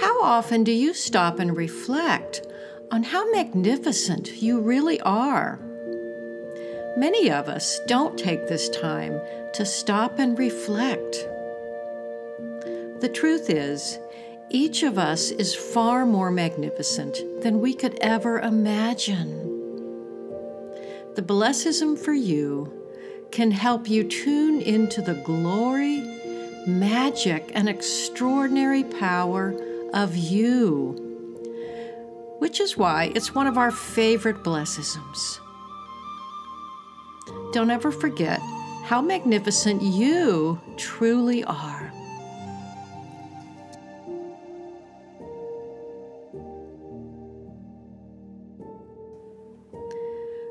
How often do you stop and reflect on how magnificent you really are? Many of us don't take this time to stop and reflect. The truth is, each of us is far more magnificent than we could ever imagine. The blessism for you can help you tune into the glory, magic, and extraordinary power of you, which is why it's one of our favorite blessisms. Don't ever forget how magnificent you truly are.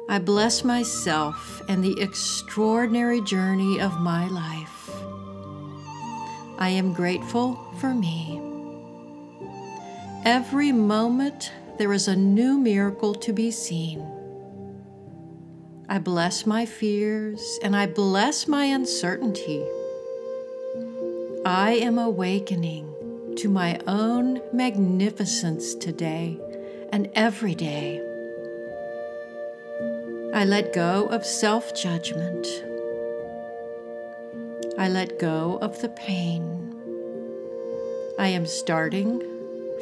I bless myself and the extraordinary journey of my life. I am grateful for me. Every moment there is a new miracle to be seen. I bless my fears and I bless my uncertainty. I am awakening to my own magnificence today and every day. I let go of self judgment. I let go of the pain. I am starting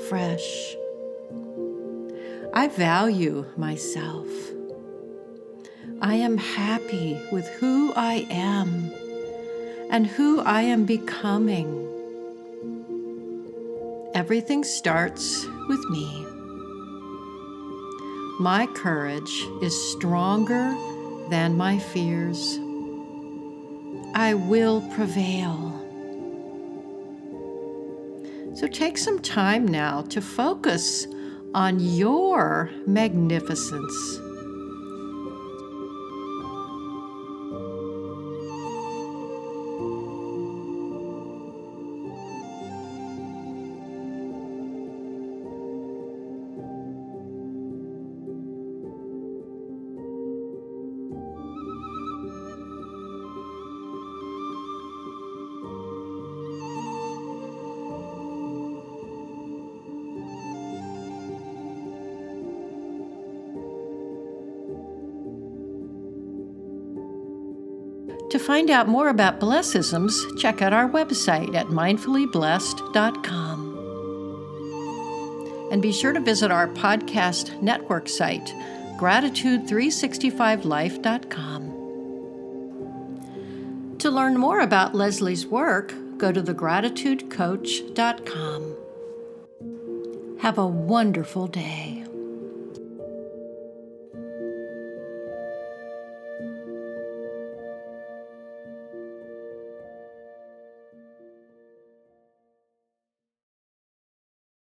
fresh. I value myself. I am happy with who I am and who I am becoming. Everything starts with me. My courage is stronger than my fears. I will prevail. So take some time now to focus on your magnificence. To find out more about blessisms, check out our website at mindfullyblessed.com. And be sure to visit our podcast network site, gratitude365life.com. To learn more about Leslie's work, go to thegratitudecoach.com. Have a wonderful day.